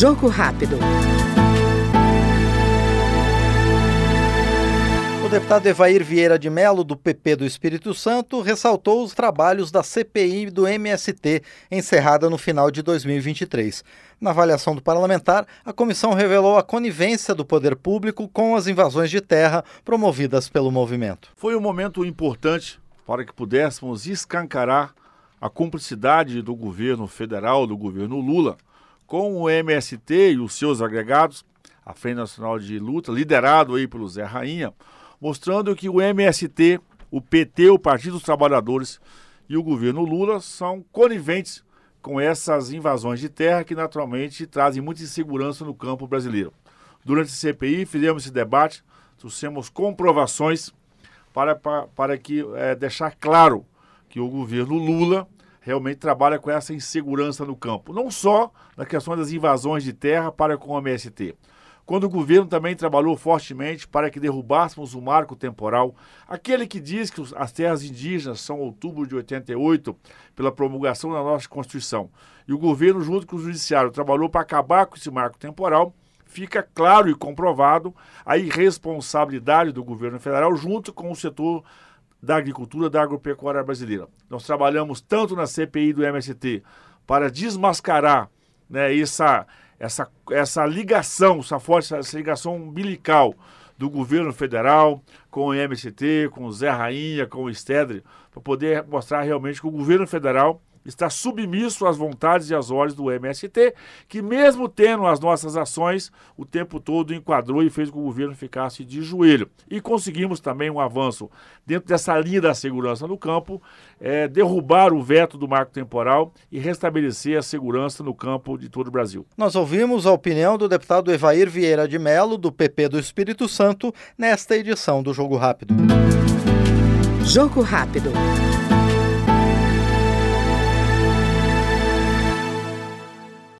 Jogo rápido. O deputado Evair Vieira de Melo, do PP do Espírito Santo, ressaltou os trabalhos da CPI do MST, encerrada no final de 2023. Na avaliação do parlamentar, a comissão revelou a conivência do poder público com as invasões de terra promovidas pelo movimento. Foi um momento importante para que pudéssemos escancarar a cumplicidade do governo federal, do governo Lula, com o MST e os seus agregados, a Frente Nacional de Luta, liderado aí pelo Zé Rainha, mostrando que o MST, o PT, o Partido dos Trabalhadores e o governo Lula são coniventes com essas invasões de terra que naturalmente trazem muita insegurança no campo brasileiro. Durante a CPI fizemos esse debate, trouxemos comprovações para, para, para que é, deixar claro que o governo Lula realmente trabalha com essa insegurança no campo, não só na questão das invasões de terra para com o MST. Quando o governo também trabalhou fortemente para que derrubássemos o marco temporal, aquele que diz que as terras indígenas são outubro de 88, pela promulgação da nossa Constituição. E o governo, junto com o Judiciário, trabalhou para acabar com esse marco temporal fica claro e comprovado a irresponsabilidade do governo federal junto com o setor da agricultura, da agropecuária brasileira. Nós trabalhamos tanto na CPI do MST para desmascarar né, essa, essa, essa ligação, essa forte essa ligação umbilical do governo federal com o MST, com o Zé Rainha, com o Stedre, para poder mostrar realmente que o governo federal está submisso às vontades e às ordens do MST, que mesmo tendo as nossas ações, o tempo todo enquadrou e fez com que o governo ficasse de joelho. E conseguimos também um avanço dentro dessa linha da segurança no campo, é, derrubar o veto do marco temporal e restabelecer a segurança no campo de todo o Brasil. Nós ouvimos a opinião do deputado Evair Vieira de Melo, do PP do Espírito Santo, nesta edição do Jogo Rápido. Jogo Rápido.